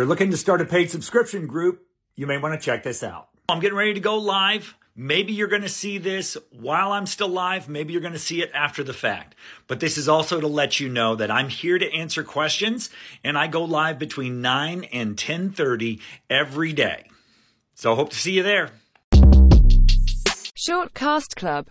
you're looking to start a paid subscription group, you may want to check this out. I'm getting ready to go live. Maybe you're going to see this while I'm still live. Maybe you're going to see it after the fact. But this is also to let you know that I'm here to answer questions and I go live between 9 and 10:30 every day. So hope to see you there. Shortcast Club